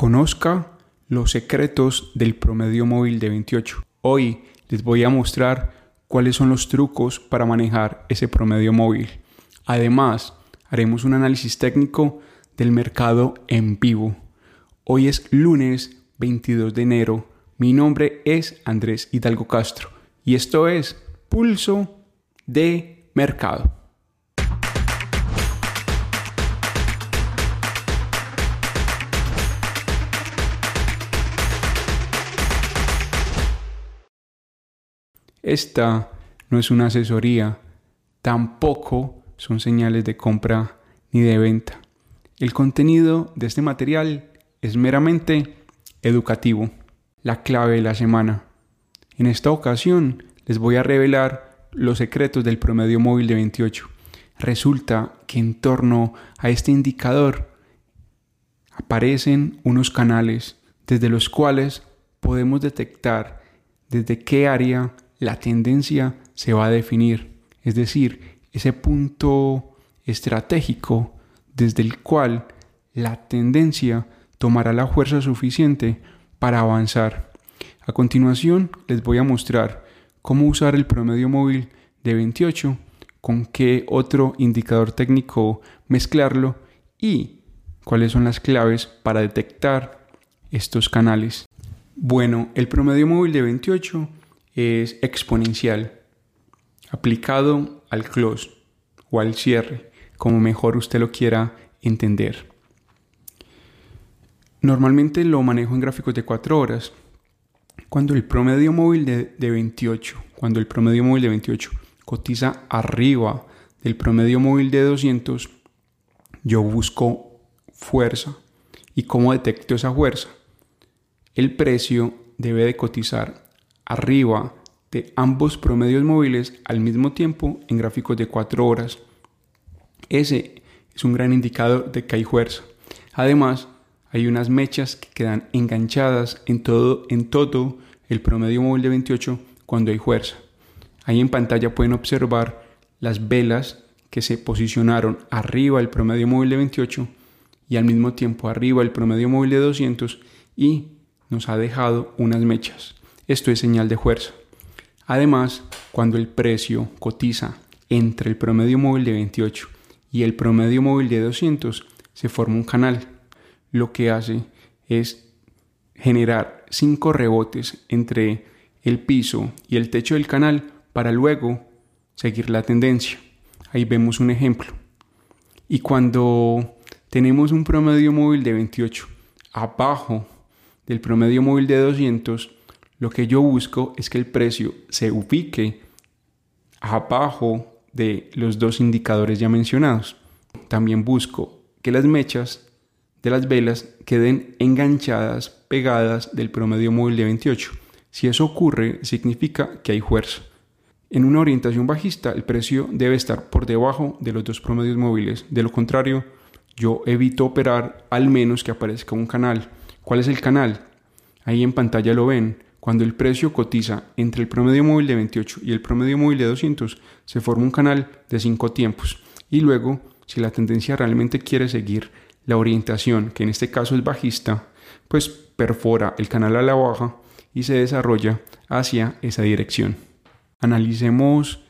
Conozca los secretos del promedio móvil de 28. Hoy les voy a mostrar cuáles son los trucos para manejar ese promedio móvil. Además, haremos un análisis técnico del mercado en vivo. Hoy es lunes 22 de enero. Mi nombre es Andrés Hidalgo Castro y esto es Pulso de Mercado. Esta no es una asesoría, tampoco son señales de compra ni de venta. El contenido de este material es meramente educativo, la clave de la semana. En esta ocasión les voy a revelar los secretos del promedio móvil de 28. Resulta que en torno a este indicador aparecen unos canales desde los cuales podemos detectar desde qué área la tendencia se va a definir, es decir, ese punto estratégico desde el cual la tendencia tomará la fuerza suficiente para avanzar. A continuación les voy a mostrar cómo usar el promedio móvil de 28, con qué otro indicador técnico mezclarlo y cuáles son las claves para detectar estos canales. Bueno, el promedio móvil de 28 es exponencial, aplicado al close o al cierre, como mejor usted lo quiera entender. Normalmente lo manejo en gráficos de 4 horas. Cuando el promedio móvil de, de 28, cuando el promedio móvil de 28 cotiza arriba del promedio móvil de 200, yo busco fuerza. ¿Y cómo detecto esa fuerza? El precio debe de cotizar arriba de ambos promedios móviles al mismo tiempo en gráficos de 4 horas. Ese es un gran indicador de que hay fuerza. Además, hay unas mechas que quedan enganchadas en todo, en todo el promedio móvil de 28 cuando hay fuerza. Ahí en pantalla pueden observar las velas que se posicionaron arriba del promedio móvil de 28 y al mismo tiempo arriba del promedio móvil de 200 y nos ha dejado unas mechas. Esto es señal de fuerza. Además, cuando el precio cotiza entre el promedio móvil de 28 y el promedio móvil de 200, se forma un canal. Lo que hace es generar cinco rebotes entre el piso y el techo del canal para luego seguir la tendencia. Ahí vemos un ejemplo. Y cuando tenemos un promedio móvil de 28 abajo del promedio móvil de 200, lo que yo busco es que el precio se ubique abajo de los dos indicadores ya mencionados. También busco que las mechas de las velas queden enganchadas, pegadas del promedio móvil de 28. Si eso ocurre, significa que hay fuerza. En una orientación bajista, el precio debe estar por debajo de los dos promedios móviles. De lo contrario, yo evito operar al menos que aparezca un canal. ¿Cuál es el canal? Ahí en pantalla lo ven. Cuando el precio cotiza entre el promedio móvil de 28 y el promedio móvil de 200, se forma un canal de 5 tiempos. Y luego, si la tendencia realmente quiere seguir la orientación, que en este caso es bajista, pues perfora el canal a la baja y se desarrolla hacia esa dirección. Analicemos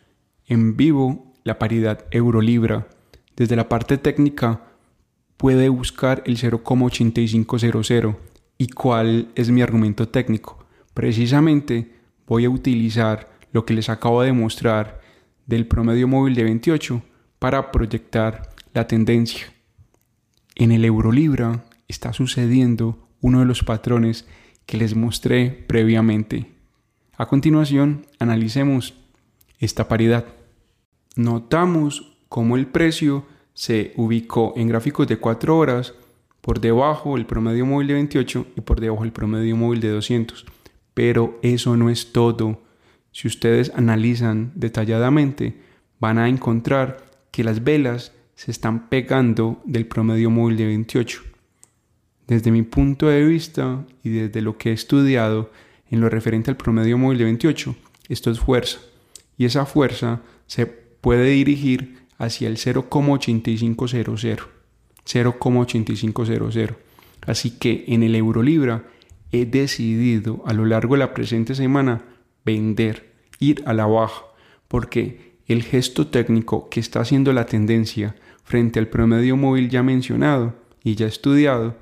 en vivo la paridad euro-libra. Desde la parte técnica puede buscar el 0,8500 y cuál es mi argumento técnico. Precisamente voy a utilizar lo que les acabo de mostrar del promedio móvil de 28 para proyectar la tendencia. En el euro libra está sucediendo uno de los patrones que les mostré previamente. A continuación, analicemos esta paridad. Notamos cómo el precio se ubicó en gráficos de 4 horas por debajo del promedio móvil de 28 y por debajo del promedio móvil de 200. Pero eso no es todo. Si ustedes analizan detalladamente, van a encontrar que las velas se están pegando del promedio móvil de 28. Desde mi punto de vista y desde lo que he estudiado en lo referente al promedio móvil de 28, esto es fuerza. Y esa fuerza se puede dirigir hacia el 0,8500. 0,8500. Así que en el Eurolibra he decidido a lo largo de la presente semana vender, ir a la baja, porque el gesto técnico que está haciendo la tendencia frente al promedio móvil ya mencionado y ya estudiado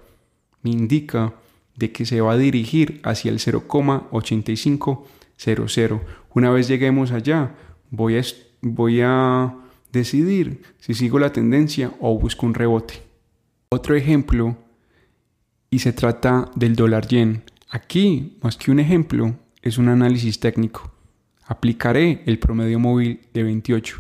me indica de que se va a dirigir hacia el 0,8500. Una vez lleguemos allá, voy a, voy a decidir si sigo la tendencia o busco un rebote. Otro ejemplo, y se trata del dólar yen. Aquí, más que un ejemplo, es un análisis técnico. Aplicaré el promedio móvil de 28.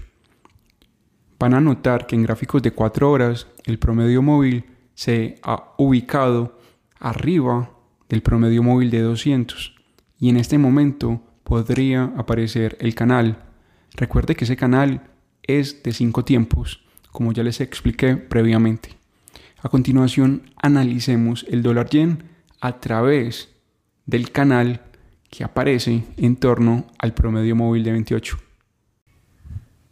Van a notar que en gráficos de 4 horas el promedio móvil se ha ubicado arriba del promedio móvil de 200 y en este momento podría aparecer el canal. Recuerde que ese canal es de 5 tiempos, como ya les expliqué previamente. A continuación, analicemos el dólar yen a través del canal que aparece en torno al promedio móvil de 28.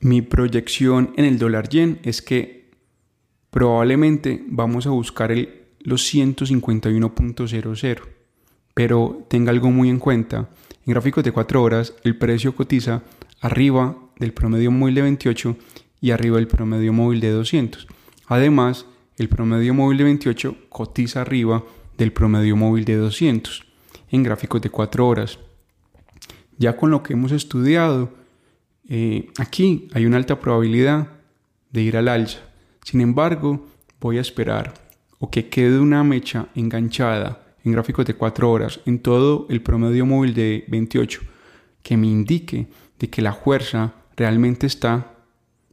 Mi proyección en el dólar yen es que probablemente vamos a buscar el, los 151.00, pero tenga algo muy en cuenta. En gráficos de 4 horas el precio cotiza arriba del promedio móvil de 28 y arriba del promedio móvil de 200. Además, el promedio móvil de 28 cotiza arriba del promedio móvil de 200 en gráficos de 4 horas. Ya con lo que hemos estudiado, eh, aquí hay una alta probabilidad de ir al alza. Sin embargo, voy a esperar o que quede una mecha enganchada en gráficos de 4 horas en todo el promedio móvil de 28 que me indique de que la fuerza realmente está,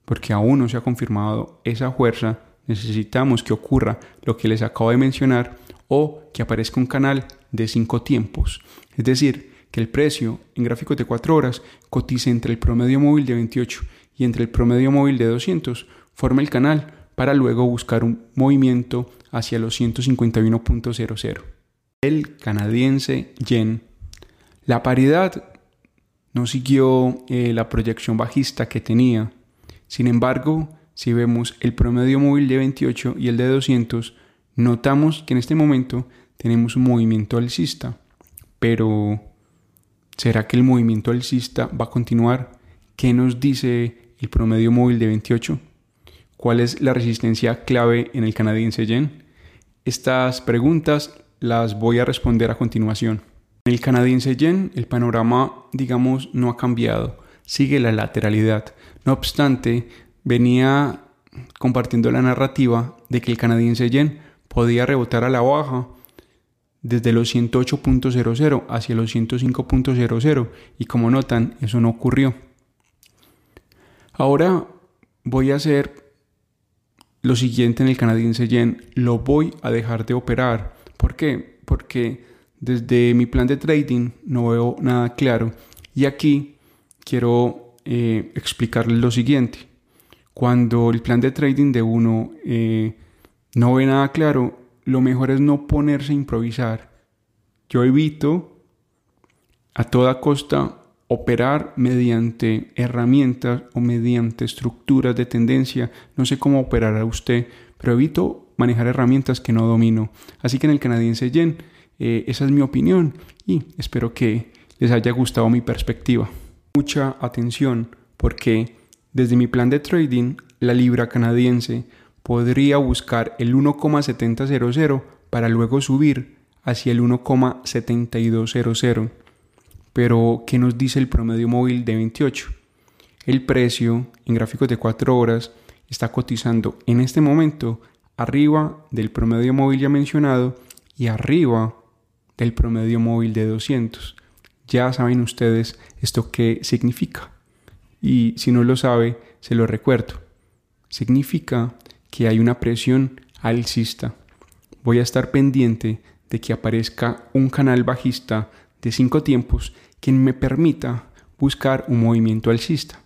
porque aún no se ha confirmado esa fuerza necesitamos que ocurra lo que les acabo de mencionar o que aparezca un canal de 5 tiempos. Es decir, que el precio en gráficos de 4 horas cotice entre el promedio móvil de 28 y entre el promedio móvil de 200, forma el canal para luego buscar un movimiento hacia los 151.00. El canadiense yen. La paridad no siguió eh, la proyección bajista que tenía. Sin embargo, si vemos el promedio móvil de 28 y el de 200, notamos que en este momento tenemos un movimiento alcista. Pero, ¿será que el movimiento alcista va a continuar? ¿Qué nos dice el promedio móvil de 28? ¿Cuál es la resistencia clave en el canadiense yen? Estas preguntas las voy a responder a continuación. En el canadiense yen el panorama, digamos, no ha cambiado, sigue la lateralidad. No obstante, venía compartiendo la narrativa de que el canadiense yen podía rebotar a la baja desde los 108.00 hacia los 105.00 y como notan eso no ocurrió. Ahora voy a hacer lo siguiente en el canadiense yen, lo voy a dejar de operar. ¿Por qué? Porque desde mi plan de trading no veo nada claro y aquí quiero eh, explicarles lo siguiente. Cuando el plan de trading de uno eh, no ve nada claro, lo mejor es no ponerse a improvisar. Yo evito a toda costa operar mediante herramientas o mediante estructuras de tendencia. No sé cómo operará usted, pero evito manejar herramientas que no domino. Así que en el canadiense yen, eh, esa es mi opinión y espero que les haya gustado mi perspectiva. Mucha atención porque desde mi plan de trading, la libra canadiense podría buscar el 1,700 para luego subir hacia el 1,7200. Pero, ¿qué nos dice el promedio móvil de 28? El precio en gráficos de 4 horas está cotizando en este momento arriba del promedio móvil ya mencionado y arriba del promedio móvil de 200. Ya saben ustedes esto qué significa y si no lo sabe, se lo recuerdo. Significa que hay una presión alcista. Voy a estar pendiente de que aparezca un canal bajista de cinco tiempos que me permita buscar un movimiento alcista.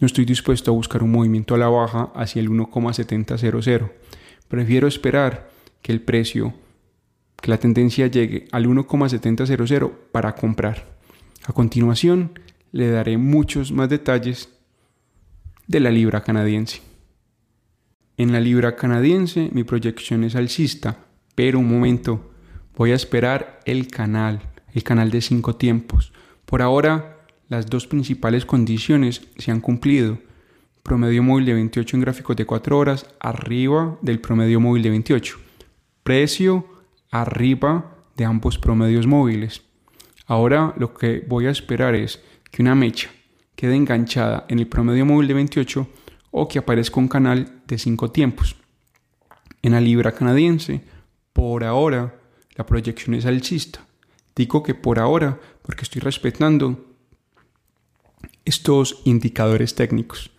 No estoy dispuesto a buscar un movimiento a la baja hacia el 1,700. Prefiero esperar que el precio, que la tendencia llegue al 1,700 para comprar. A continuación, le daré muchos más detalles de la libra canadiense. En la libra canadiense mi proyección es alcista, Pero un momento, voy a esperar el canal, el canal de cinco tiempos. Por ahora, las dos principales condiciones se han cumplido. Promedio móvil de 28 en gráficos de 4 horas arriba del promedio móvil de 28. Precio arriba de ambos promedios móviles. Ahora lo que voy a esperar es que una mecha quede enganchada en el promedio móvil de 28 o que aparezca un canal de 5 tiempos. En la libra canadiense, por ahora, la proyección es alcista. Digo que por ahora porque estoy respetando estos indicadores técnicos.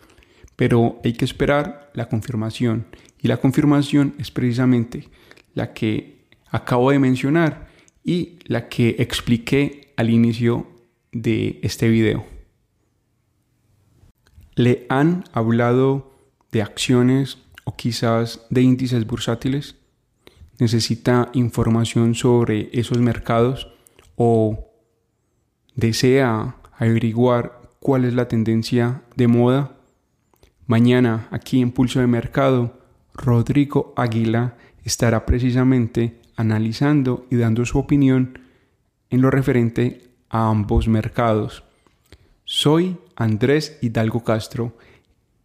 Pero hay que esperar la confirmación. Y la confirmación es precisamente la que acabo de mencionar y la que expliqué al inicio de este video. ¿Le han hablado de acciones o quizás de índices bursátiles? ¿Necesita información sobre esos mercados o desea averiguar cuál es la tendencia de moda? Mañana aquí en Pulso de Mercado, Rodrigo Águila estará precisamente analizando y dando su opinión en lo referente a ambos mercados. Soy Andrés Hidalgo Castro.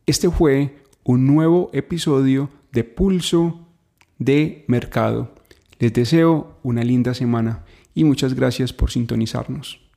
Este fue un nuevo episodio de Pulso de Mercado. Les deseo una linda semana y muchas gracias por sintonizarnos.